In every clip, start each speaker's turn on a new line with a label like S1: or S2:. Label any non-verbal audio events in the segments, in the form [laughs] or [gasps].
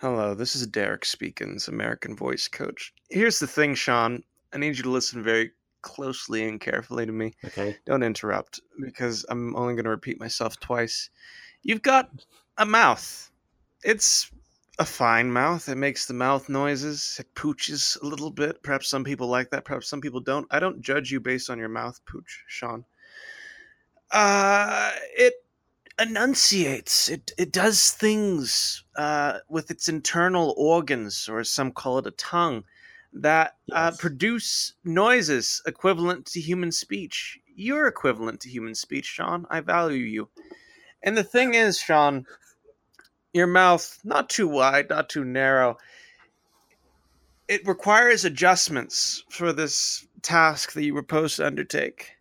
S1: Hello, this is Derek Speakins, American voice coach. Here's the thing, Sean. I need you to listen very closely and carefully to me.
S2: Okay.
S1: Don't interrupt because I'm only going to repeat myself twice. You've got a mouth. It's a fine mouth. It makes the mouth noises. It pooches a little bit. Perhaps some people like that. Perhaps some people don't. I don't judge you based on your mouth pooch, Sean. Uh, it enunciates. It it does things uh, with its internal organs, or as some call it, a tongue, that uh, produce noises equivalent to human speech. You're equivalent to human speech, Sean. I value you. And the thing is, Sean, your mouth not too wide, not too narrow. It requires adjustments for this task that you propose to undertake.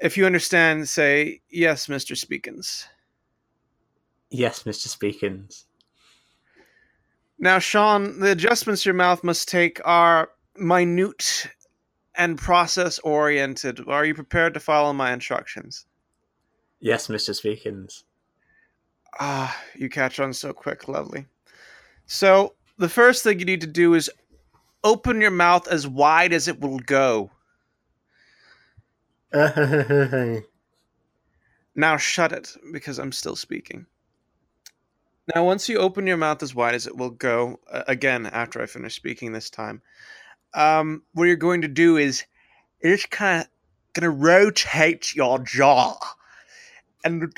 S1: If you understand, say yes, Mr. Speakins.
S2: Yes, Mr. Speakins.
S1: Now, Sean, the adjustments your mouth must take are minute and process oriented. Are you prepared to follow my instructions?
S2: Yes, Mr. Speakins.
S1: Ah, you catch on so quick, lovely. So, the first thing you need to do is open your mouth as wide as it will go. [laughs] Now shut it, because I'm still speaking. Now, once you open your mouth as wide as it will go, uh, again, after I finish speaking this time, um, what you're going to do is you're just kind of going to rotate your jaw. And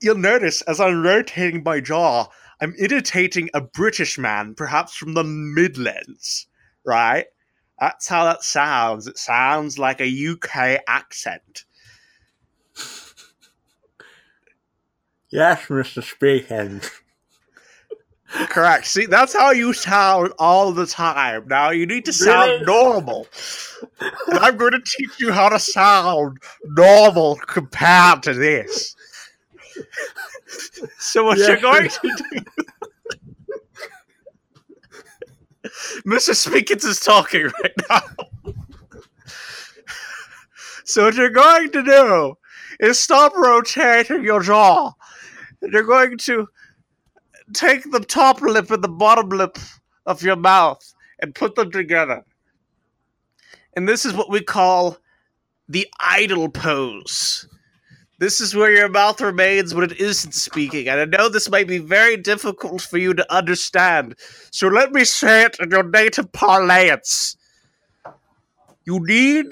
S1: you'll notice as I'm rotating my jaw, I'm imitating a British man, perhaps from the Midlands, right? That's how that sounds. It sounds like a UK accent.
S2: yes, Mr. Speakins.
S1: Correct. See, that's how you sound all the time. Now you need to sound
S2: Really?
S1: normal. and I'm going to teach you how to sound normal compared to this. So what
S2: Yeah.
S1: you're going to do Mr. Speakins is talking right now. so what you're going to do is stop rotating your jaw. You're going to take the top lip and the bottom lip of your mouth and put them together. And this is what we call the idle pose. This is where your mouth remains when it isn't speaking. And I know this might be very difficult for you to understand. So let me say it in your native parlance. You need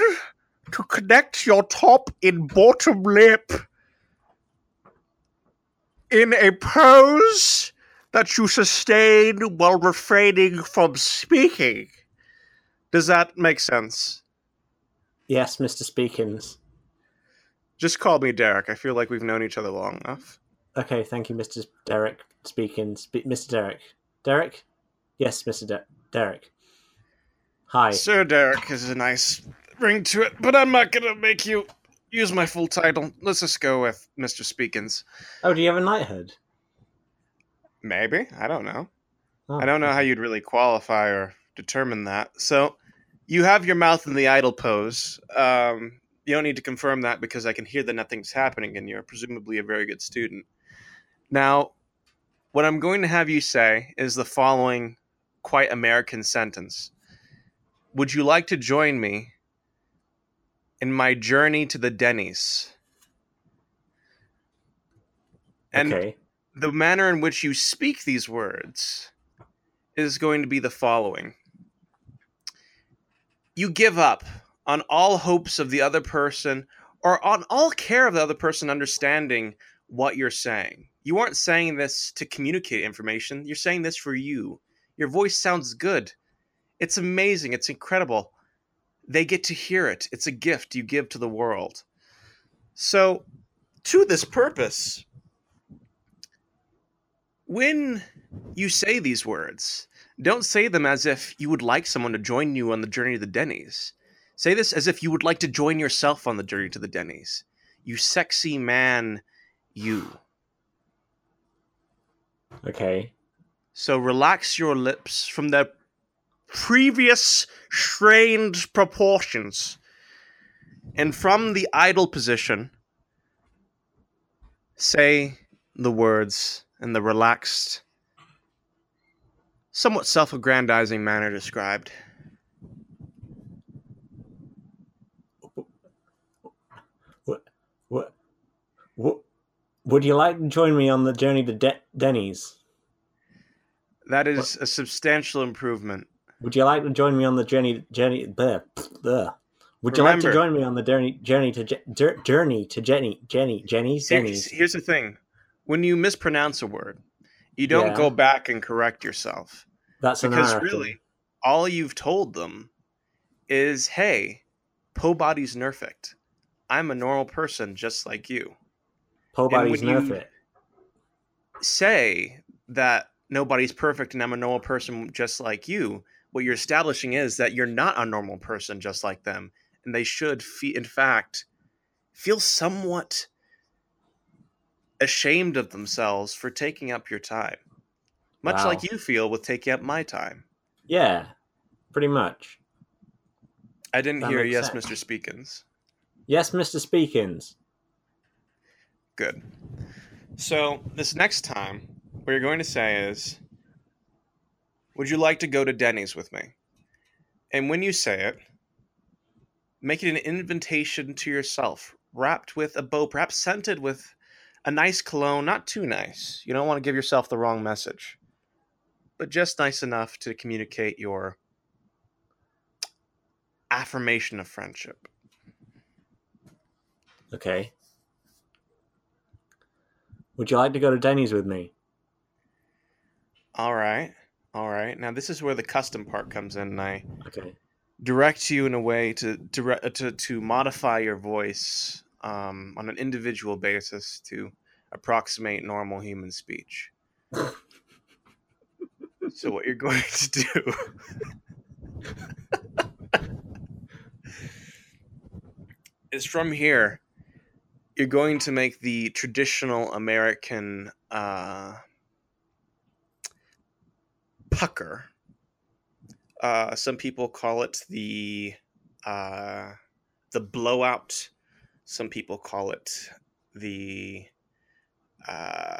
S1: to connect your top and bottom lip in a pose that you sustain while refraining from speaking. Does that make sense?
S2: Yes, Mr. Speakins.
S1: Just call me Derek. I feel like we've known each other long enough.
S2: Okay, thank you, Mr. Derek Speakins. Spe- Mr. Derek. Derek? Yes, Mr. De- Derek. Hi.
S1: Sir Derek is a nice ring to it, but I'm not gonna make you use my full title. Let's just go with Mr. Speakins.
S2: Oh, do you have a knighthood?
S1: Maybe. I don't know.
S2: Oh,
S1: I don't know how you'd really qualify or determine that. So, you have your mouth in the idle pose. Um, you don't need to confirm that because I can hear that nothing's happening, and you're presumably a very good student. Now, what I'm going to have you say is the following quite American sentence Would you like to join me in my journey to the Denny's? And
S2: Okay.
S1: the manner in which you speak these words is going to be the following You give up on all hopes of the other person or on all care of the other person understanding what you're saying. You aren't saying this to communicate information, you're saying this for you. Your voice sounds good. It's amazing, it's incredible. They get to hear it. It's a gift you give to the world. So, to this purpose, when you say these words, don't say them as if you would like someone to join you on the journey to the Denny's. Say this as if you would like to join yourself on the journey to the Denny's. You sexy man, you.
S2: Okay.
S1: So relax your lips from their previous strained proportions. And from the idle position, say the words in the relaxed somewhat self-aggrandizing manner described.
S2: What? What? What? Would you like to join me on the journey to De- Denny's?
S1: That is a substantial improvement.
S2: Would you like to join me on the journey? Journey. Bleh, bleh. Would you like to join me on the journey? Journey to Je- jour- journey to Jenny. Jenny. Jenny's.
S1: Here's, here's the thing: when you mispronounce a word, you don't
S2: Yeah.
S1: go back and correct yourself
S2: That's
S1: because really, all you've told them is, "Hey, Po Body's perfect. I'm a normal person just like you."
S2: Po body's
S1: when you-
S2: nerf it.
S1: say that nobody's perfect and I'm a normal person just like you, what you're establishing is that you're not a normal person just like them. And they should, fe- in fact, feel somewhat ashamed of themselves for taking up your time. Much
S2: Wow.
S1: like you feel with taking up my time.
S2: Yeah, pretty much.
S1: I didn't
S2: That
S1: hear yes,
S2: sense.
S1: Mr. Speakins.
S2: Yes, Mr. Speakins.
S1: Good. So this next time, what you're going to say is, "Would you like to go to Denny's with me?" And when you say it, make it an invitation to yourself, wrapped with a bow, perhaps scented with a nice cologne, not too nice. You don't want to give yourself the wrong message, but just nice enough to communicate your affirmation of friendship.
S2: Okay. Would you like to go to Denny's with me?
S1: All right. All right. Now this is where the custom part comes in, and I
S2: Okay.
S1: direct you in a way to dire- to to modify your voice um, on an individual basis to approximate normal human speech. so what you're going to do [laughs] is from here you're going to make the traditional American uh, pucker. Uh, some people call it the uh, the blowout. Some people call it the uh,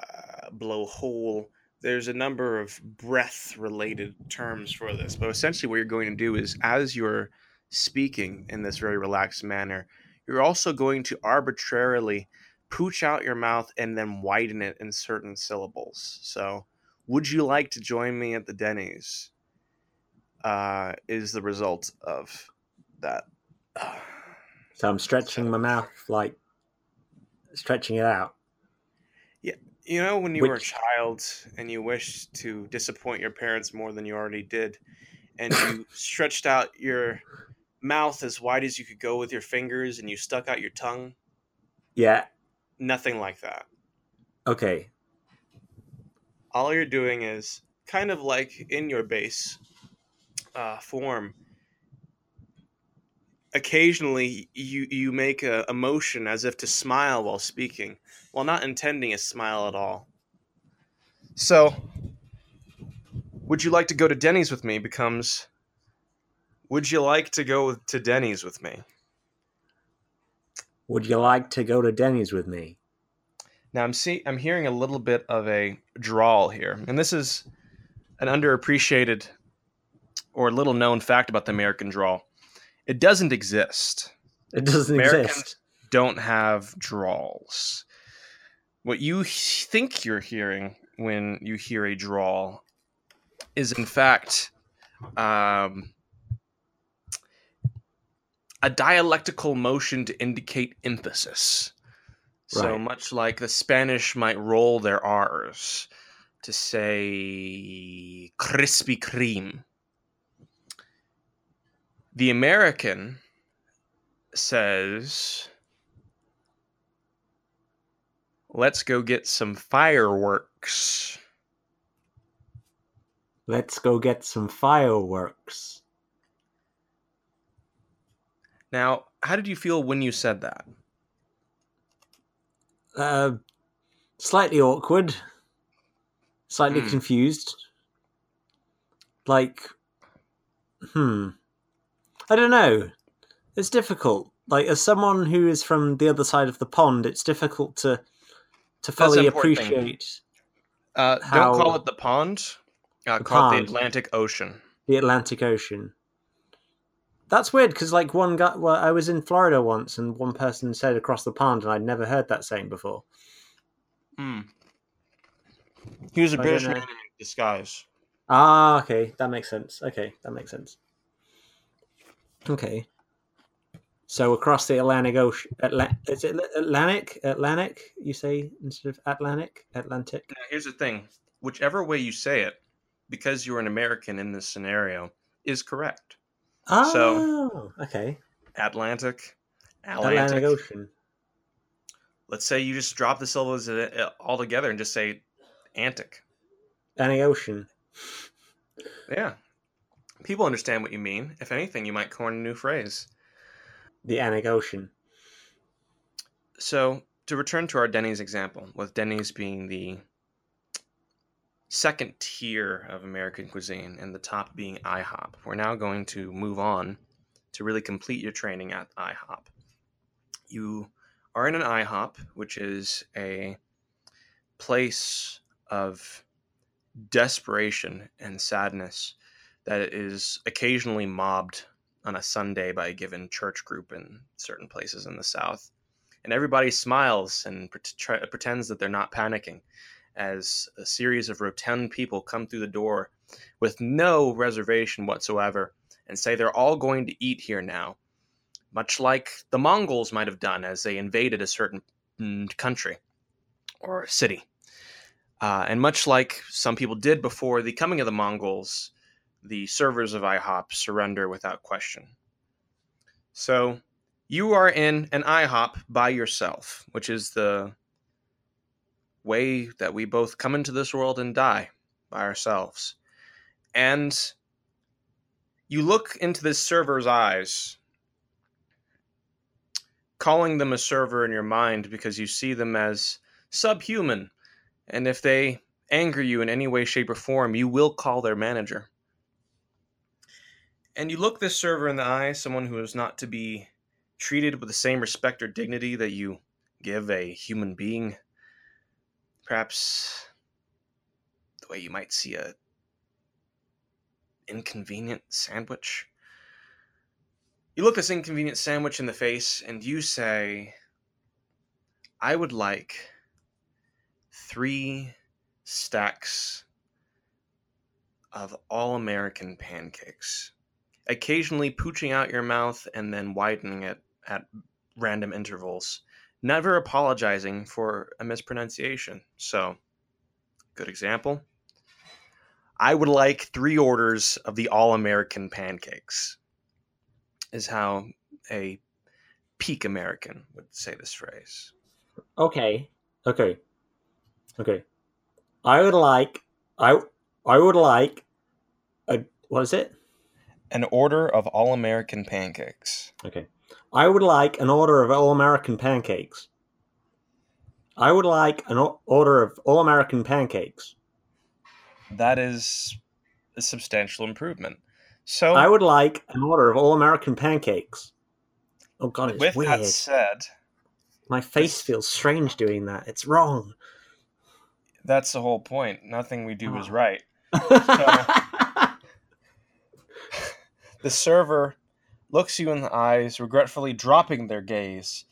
S1: blowhole. There's a number of breath related terms for this, but essentially, what you're going to do is as you're speaking in this very relaxed manner, you're also going to arbitrarily pooch out your mouth and then widen it in certain syllables. So, would you like to join me at the Denny's? Uh, is the result of that. [sighs]
S2: So I'm stretching my mouth, like stretching it out.
S1: You know, when you were a child and you wished to disappoint your parents more than you already did, and you [laughs] stretched out your mouth as wide as you could go with your fingers and you stuck out your tongue?
S2: Yeah.
S1: Nothing like that.
S2: Okay.
S1: all you're doing is kind of like in your base uh, form occasionally you you make a, a motion as if to smile while speaking while not intending a smile at all so would you like to go to denny's with me becomes would you like to go to denny's with me
S2: Would you like to go to Denny's with me?
S1: Now I'm see I'm hearing a little bit of a drawl here, and this is an underappreciated or little known fact about the American drawl. It doesn't exist.
S2: It doesn't
S1: Americans
S2: exist.
S1: don't have drawls. What you think you're hearing when you hear a drawl is, in fact, um, a dialectical motion to indicate emphasis. So
S2: Right.
S1: much like the Spanish might roll their R's to say Krispy Kreme. The American says, let's go get some fireworks.
S2: Let's go get some fireworks.
S1: Now, how did you feel when you said that?
S2: Uh, slightly awkward. Slightly
S1: Hmm.
S2: confused. Like, hmm. I don't know. It's difficult. Like, as someone who is from the other side of the pond, it's difficult to to fully appreciate.
S1: Uh, Don't call it the pond. Uh,
S2: The
S1: called the. Atlantic Ocean.
S2: the Atlantic Ocean. That's weird because, like, one guy. Well, I was in Florida once, and one person said across the pond, and I'd never heard that saying before.
S1: Hmm. He was a
S2: I
S1: British man in disguise.
S2: Ah, okay, that makes sense. Okay, that makes sense. Okay. So across the Atlantic Ocean, Atla- is it Atlantic? Atlantic? You say instead of Atlantic? Atlantic?
S1: Now, here's the thing: whichever way you say it, because you're an American in this scenario, is correct.
S2: Oh, so, okay.
S1: Atlantic,
S2: Atlantic
S1: Atlantic.
S2: Ocean.
S1: Let's say you just drop the syllables uh, all together and just say Antic.
S2: Atlantic Ocean.
S1: Yeah. People understand what you mean. If anything, you might coin a new phrase.
S2: The Atlantic Ocean.
S1: So, to return to our Denny's example, with Denny's being the second tier of American cuisine and the top being IHOP, we're now going to move on to really complete your training at IHOP. You are in an IHOP, which is a place of desperation and sadness that is occasionally mobbed on a Sunday by a given church group in certain places in the South. And everybody smiles and pretends that they're not panicking as a series of rotund people come through the door with no reservation whatsoever and say they're all going to eat here now, much like the Mongols might have done as they invaded a certain country or city. Uh, and much like some people did before the coming of the Mongols, the servers of IHOP surrender without question. So you are in an IHOP by yourself, which is the way that we both come into this world and die by ourselves. And you look into this server's eyes, calling them a server in your mind because you see them as subhuman. And if they anger you in any way, shape, or form, you will call their manager. And you look this server in the eye, someone who is not to be treated with the same respect or dignity that you give a human being. Perhaps the way you might see a inconvenient sandwich. You look this inconvenient sandwich in the face and you say, I would like three stacks of all American pancakes, occasionally pooching out your mouth and then widening it at random intervals, never apologizing for a mispronunciation. So, good example. I would like three orders of the all American pancakes, is how a peak American would say this phrase.
S2: Okay. Okay. Okay. I would like I I would like a what is it?
S1: An order of all American pancakes.
S2: Okay. I would like an order of all American pancakes. I would like an o- order of all American pancakes.
S1: That is a substantial improvement. So,
S2: I would like an order of all American pancakes. Oh god, it's
S1: with
S2: weird.
S1: that said,
S2: My face feels strange doing that. It's wrong.
S1: that's the whole point. Nothing we do is
S2: Oh.
S1: right. [laughs] [laughs] The server looks you in the eyes, regretfully dropping their gaze,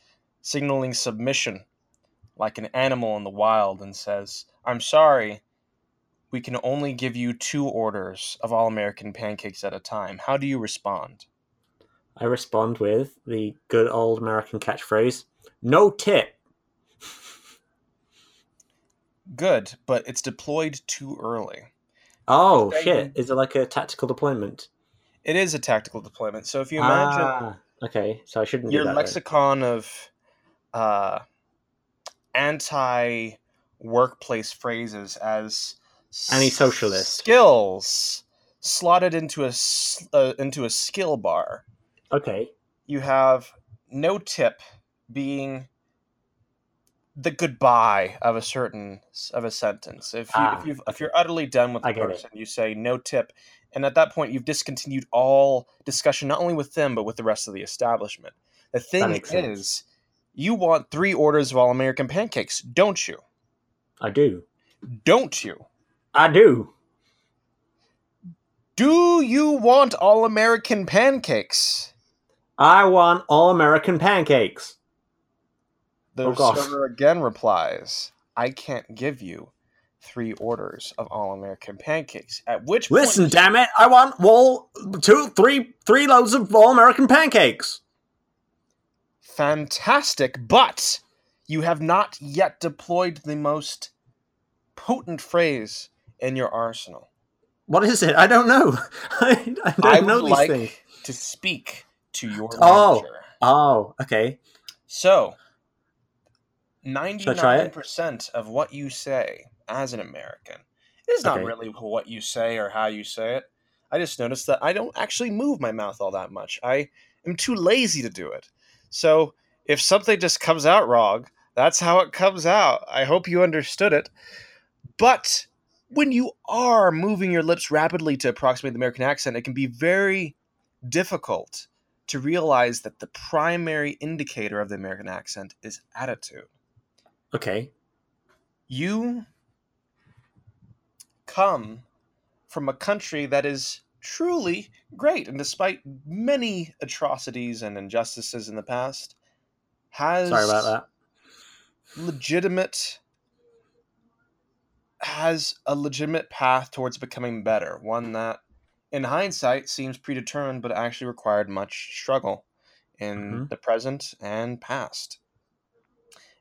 S1: signaling submission like an animal in the wild, and says, I'm sorry, we can only give you two orders of all American pancakes at a time. How do you respond?
S2: I respond with the good old American catchphrase, no tip.
S1: Good, but it's deployed too early.
S2: Oh shit! Is it like a tactical deployment?
S1: It is a tactical deployment. So if you imagine
S2: Ah, okay, so I shouldn't
S1: your
S2: do that. then.
S1: lexicon of uh, anti workplace phrases as
S2: Anti-socialist.
S1: skills slotted into a uh, into a skill bar.
S2: Okay,
S1: You have no tip being the goodbye of a certain of a sentence. If you
S2: Ah,
S1: if you if you're utterly done with the
S2: get it.
S1: person, you say no tip, and at that point you've discontinued all discussion not only with them but with the rest of the establishment. The thing
S2: makes sense.
S1: is, you want three orders of all American pancakes, don't you?
S2: I do.
S1: Don't you?
S2: I do.
S1: Do you want all American pancakes?
S2: I want all American pancakes.
S1: The
S2: Oh,
S1: server again replies, I can't give you three orders of all American pancakes. At which point
S2: Listen, damn it! I want all two, three, three loads of all American pancakes.
S1: fantastic, but you have not yet deployed the most potent phrase in your arsenal.
S2: What is it? I don't know. [laughs] I, I don't
S1: I
S2: know
S1: would
S2: these
S1: like
S2: things.
S1: to speak to your
S2: Oh.
S1: manager.
S2: Oh, okay.
S1: So,
S2: it?
S1: 99% of what you say as an American It is not
S2: Okay.
S1: really what you say or how you say it. I just noticed that I don't actually move my mouth all that much. I am too lazy to do it. So, if something just comes out wrong, that's how it comes out. I hope you understood it. But when you are moving your lips rapidly to approximate the American accent, it can be very difficult to realize that the primary indicator of the American accent is attitude.
S2: Okay.
S1: You come from a country that is truly great, and despite many atrocities and injustices in the past, has
S2: Sorry about that.
S1: legitimate has a legitimate path towards becoming better one that in hindsight seems predetermined but actually required much struggle in
S2: Mhm.
S1: the present and past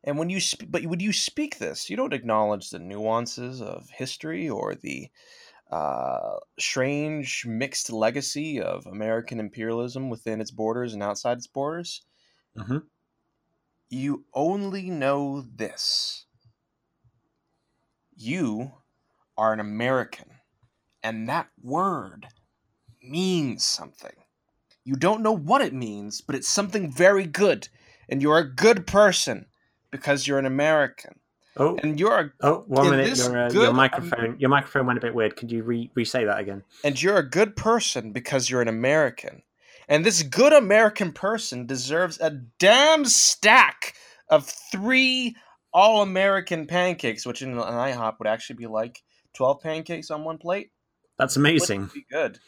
S1: and when you sp- but when you speak this you don't acknowledge the nuances of history or the uh, strange mixed legacy of American imperialism within its borders and outside its borders.
S2: Mhm.
S1: You only know this. You are an American, and that word means something. You don't know what it means, but it's something very good, and you're a good person because you're an American.
S2: Oh,
S1: And you're a
S2: oh, one
S1: in
S2: minute.
S1: this
S2: Your, uh,
S1: good
S2: your
S1: Am-
S2: microphone, your microphone went a bit weird. Could you re re say that again?
S1: and you're a good person because you're an American. And this good American person deserves a damn stack of three all American pancakes, which in an IHOP would actually be like 12 pancakes on one plate.
S2: That's
S1: Would
S2: amazing.
S1: be good.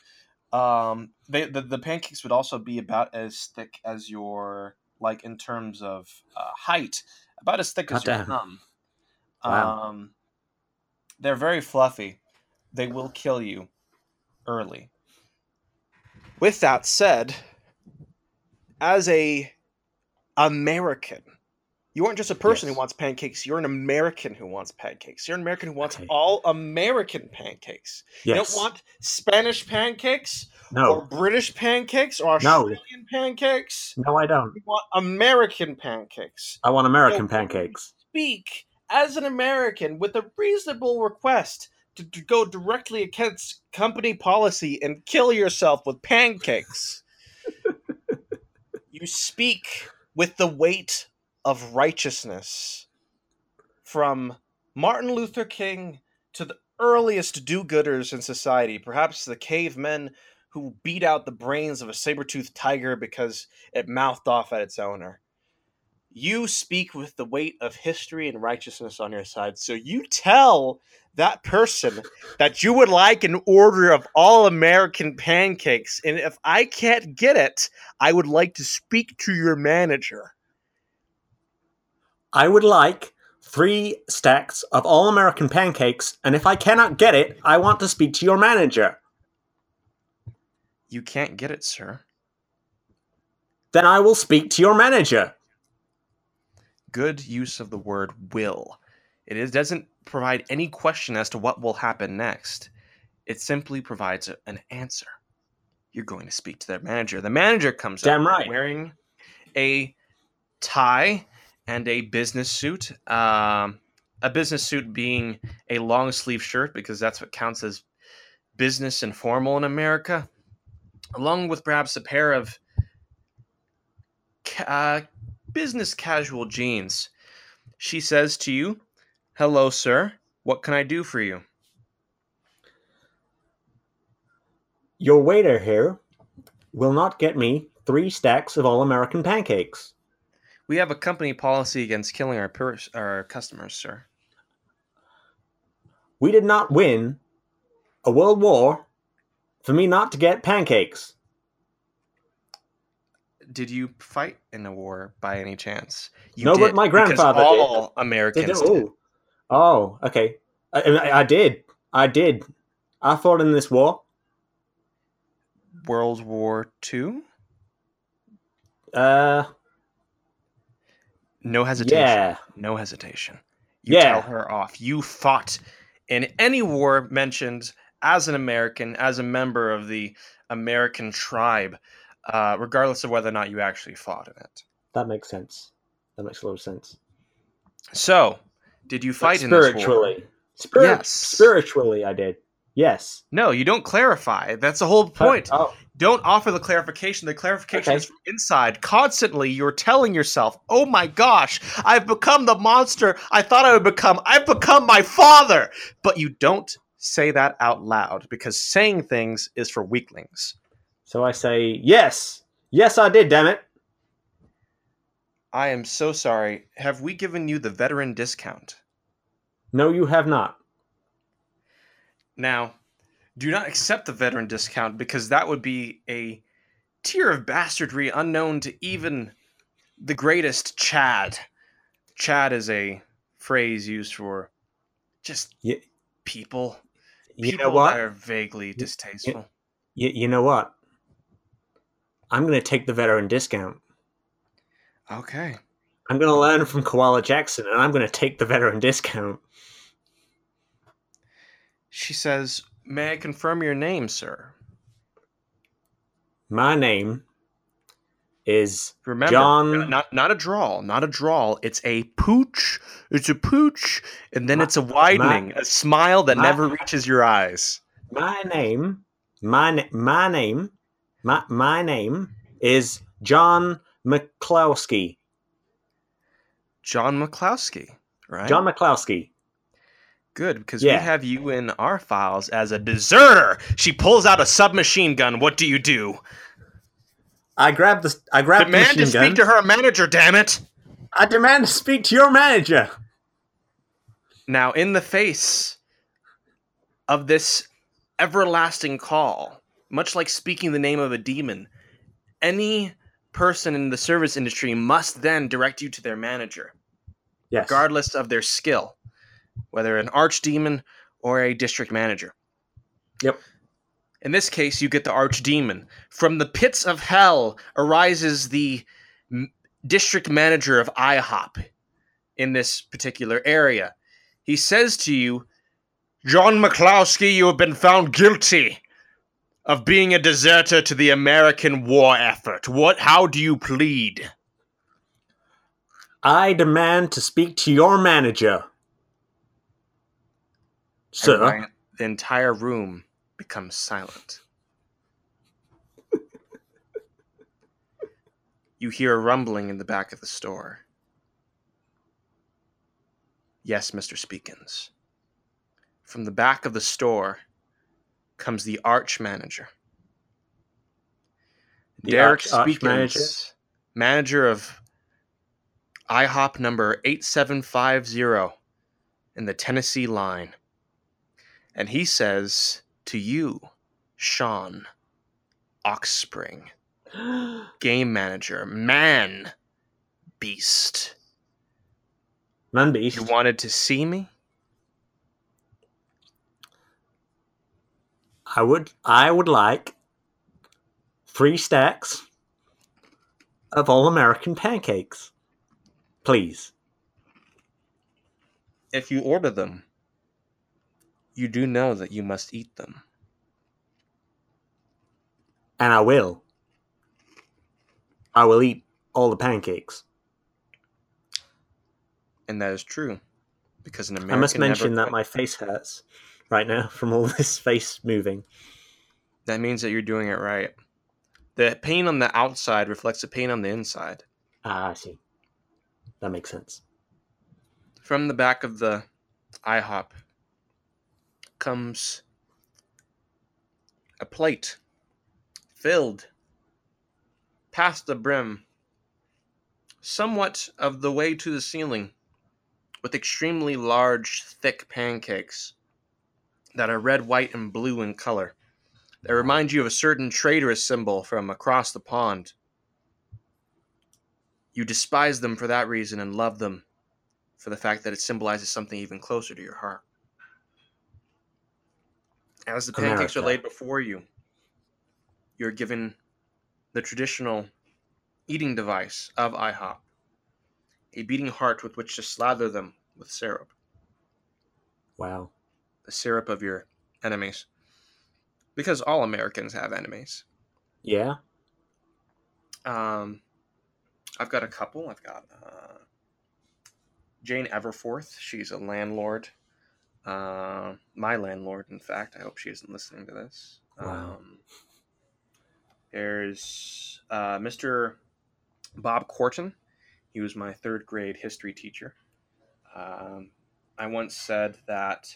S1: Um, they, the, the pancakes would also be about as thick as your, like in terms of uh, height, about as thick as your
S2: Goddamn.
S1: thumb.
S2: Wow.
S1: Um, they're very fluffy. They will kill you early. With that said, as a American, you aren't just a person
S2: Yes.
S1: who wants pancakes. You're an American who wants pancakes. You're an American who wants all American pancakes. You don't want Spanish pancakes
S2: no.
S1: British pancakes or
S2: No.
S1: Australian pancakes.
S2: No, I don't.
S1: You want American pancakes.
S2: I want American
S1: No.
S2: pancakes.
S1: Speak as an American with a reasonable request to, to go directly against company policy and kill yourself with pancakes. [laughs] you speak with the weight of righteousness. From Martin Luther King to the earliest do gooders in society, perhaps the cavemen who beat out the brains of a saber toothed tiger because it mouthed off at its owner. You speak with the weight of history and righteousness on your side. So you tell that person that you would like an order of all American pancakes. And if I can't get it, I would like to speak to your manager.
S2: I would like three stacks of all American pancakes, and if I cannot get it, I want to speak to your manager.
S1: You can't get it, sir.
S2: Then I will speak to your manager.
S1: Good use of the word will. It is, doesn't provide any question as to what will happen next. It simply provides a- an answer. You're going to speak to their manager. The manager comes
S2: Damn
S1: up
S2: right.
S1: wearing a tie and a business suit. Um, a business suit being a long sleeve shirt because that's what counts as business and formal in America, along with perhaps a pair of ca- uh, business casual jeans. She says to you, Hello, sir. What can I do for you?
S2: Your waiter here will not get me three stacks of all American pancakes.
S1: We have a company policy against killing our, pers- our customers, sir.
S2: We did not win a world war for me not to get pancakes.
S1: Did you fight in a war by any chance? You
S2: No, but
S1: did,
S2: my
S1: because
S2: grandfather
S1: all
S2: They
S1: Americans did.
S2: oh. oh, okay. I, I, I did. I did. I fought in this war.
S1: World War II?
S2: Uh,
S1: No hesitation.
S2: yeah.
S1: No hesitation. You
S2: Yeah.
S1: tell her off. You fought in any war mentioned as an American, as a member of the American tribe, uh, regardless of whether or not you actually fought in it.
S2: That makes sense. That makes a lot of sense.
S1: So, did you
S2: Like,
S1: fight in this war?
S2: spiritually. Spirit,
S1: Yes.
S2: Spiritually, I did. Yes.
S1: No, you don't clarify. That's the whole point.
S2: Oh,
S1: Don't offer the clarification. The clarification
S2: Okay.
S1: is from inside. Constantly, you're telling yourself, "Oh my gosh, I've become the monster I thought I would become. I've become my father." But you don't say that out loud because saying things is for weaklings.
S2: so I say yes. Yes, I did. Damn it.
S1: I am so sorry. Have we given you the veteran discount?
S2: No, you have not.
S1: Now, do not accept the veteran discount because that would be a tier of bastardry unknown to even the greatest Chad. Chad is a phrase used for just
S2: Ye-
S1: people.
S2: You know what?
S1: are vaguely distasteful.
S2: You, you know what? I'm going to take the veteran discount.
S1: Okay.
S2: I'm going to learn from Koala Jackson, and I'm going to take the veteran discount.
S1: She says, May I confirm your name, sir?
S2: My name is
S1: Remember,
S2: John-
S1: not not a drawl, not a drawl. It's a pooch. It's a pooch, and then
S2: My-
S1: it's a widening, a smile that
S2: my-
S1: never reaches your eyes.
S2: my name. My my name. My my name is John McCloskey.
S1: John McCloskey, right?
S2: John McCloskey.
S1: Good, because
S2: Yeah.
S1: we have you in our files as a deserter. She pulls out a submachine gun. What do you do?
S2: I grabbed the I grabbed
S1: Demand
S2: the
S1: to
S2: machine gun.
S1: speak to her manager, damn it!
S2: I demand to speak to your manager.
S1: Now, in the face of this everlasting call, much like speaking the name of a demon, any person in the service industry must then direct you to their manager,
S2: Yes.
S1: regardless of their skill, whether an archdemon or a district manager.
S2: Yep.
S1: In this case, you get the archdemon. From the pits of hell arises the m- district manager of IHOP in this particular area. He says to you, John McCloskey, you have been found guilty of being a deserter to the American war effort. What how do you plead?
S2: I demand to speak to your manager. Sir.
S1: The entire room becomes silent. you hear a rumbling in the back of the store. Yes, Mr. Speakins. From the back of the store comes the arch manager.
S2: The
S1: Derek
S2: arch- arch
S1: Speakins,
S2: manager?
S1: manager of IHOP number 8750 in the Tennessee line. And he says to you, Sean Oxspring, [gasps] game manager, man, beast,
S2: Man beast.
S1: you wanted to see me?
S2: I would I would like three stacks of all American pancakes. Please.
S1: If you order them, you do know that you must eat them.
S2: And I will. I will eat all the pancakes.
S1: And that is true. Because an American
S2: I must
S1: never
S2: mention that my face hurts right now [laughs] from all this face moving.
S1: that means that you're doing it right. The pain on the outside reflects the pain on the inside.
S2: Ah, I see. That makes sense.
S1: From the back of the IHOP comes a plate filled past the brim, somewhat of the way to the ceiling, with extremely large, thick pancakes that are red, white, and blue in color. that remind you of a certain traitorous symbol from across the pond. You despise them for that reason and love them for the fact that it symbolizes something even closer to your heart. As the pancakes are laid before you, you're given the traditional eating device of IHOP a beating heart with which to slather them with syrup,
S2: Wow.
S1: the syrup of your enemies. Because all Americans have enemies.
S2: Yeah.
S1: Um, I've got a couple. I've got uh, Jane Everforth. She's a landlord. Uh, my landlord, in fact. I hope she isn't listening to this.
S2: Wow.
S1: Um, there's uh, Mr. Bob Corton. He was my third grade history teacher. Um, I once said that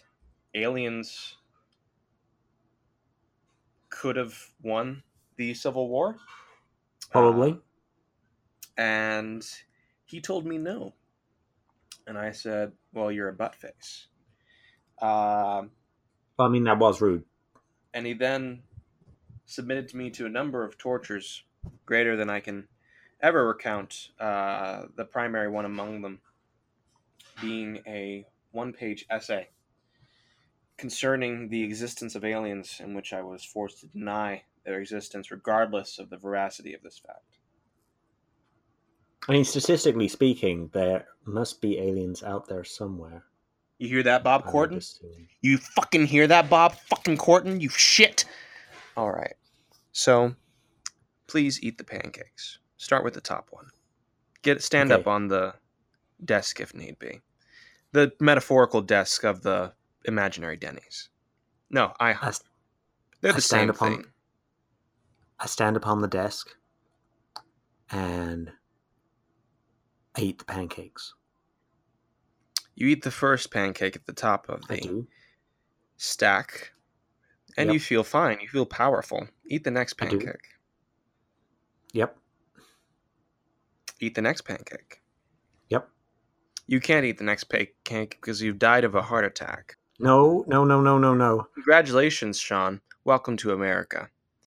S1: aliens could have won the Civil War.
S2: Probably.
S1: Um, and he told me no. And I said, Well, you're a butt face. Um,
S2: Well, I mean, that was rude.
S1: and he then submitted me to a number of tortures greater than I can ever recount. Uh, the primary one among them being a one page essay concerning the existence of aliens, in which I was forced to deny their existence regardless of the veracity of this fact.
S2: I mean, statistically speaking, there must be aliens out there somewhere.
S1: You hear that, Bob Corton? You fucking hear that, Bob fucking Corton? You shit. All right. So, please eat the pancakes. Start with the top one. Get stand
S2: Okay.
S1: up on the desk if need be. The metaphorical desk of the imaginary Denny's. No, I.
S2: I
S1: They're the
S2: stand
S1: same
S2: upon-
S1: thing.
S2: I stand upon the desk and I eat the pancakes.
S1: You eat the first pancake at the top of the stack, and
S2: Yep.
S1: you feel fine. You feel powerful. Eat the next pancake.
S2: Yep.
S1: Eat the next pancake.
S2: Yep.
S1: You can't eat the next pancake because you've died of a heart attack.
S2: No, no, no, no, no, no.
S1: Congratulations, Sean. Welcome to America.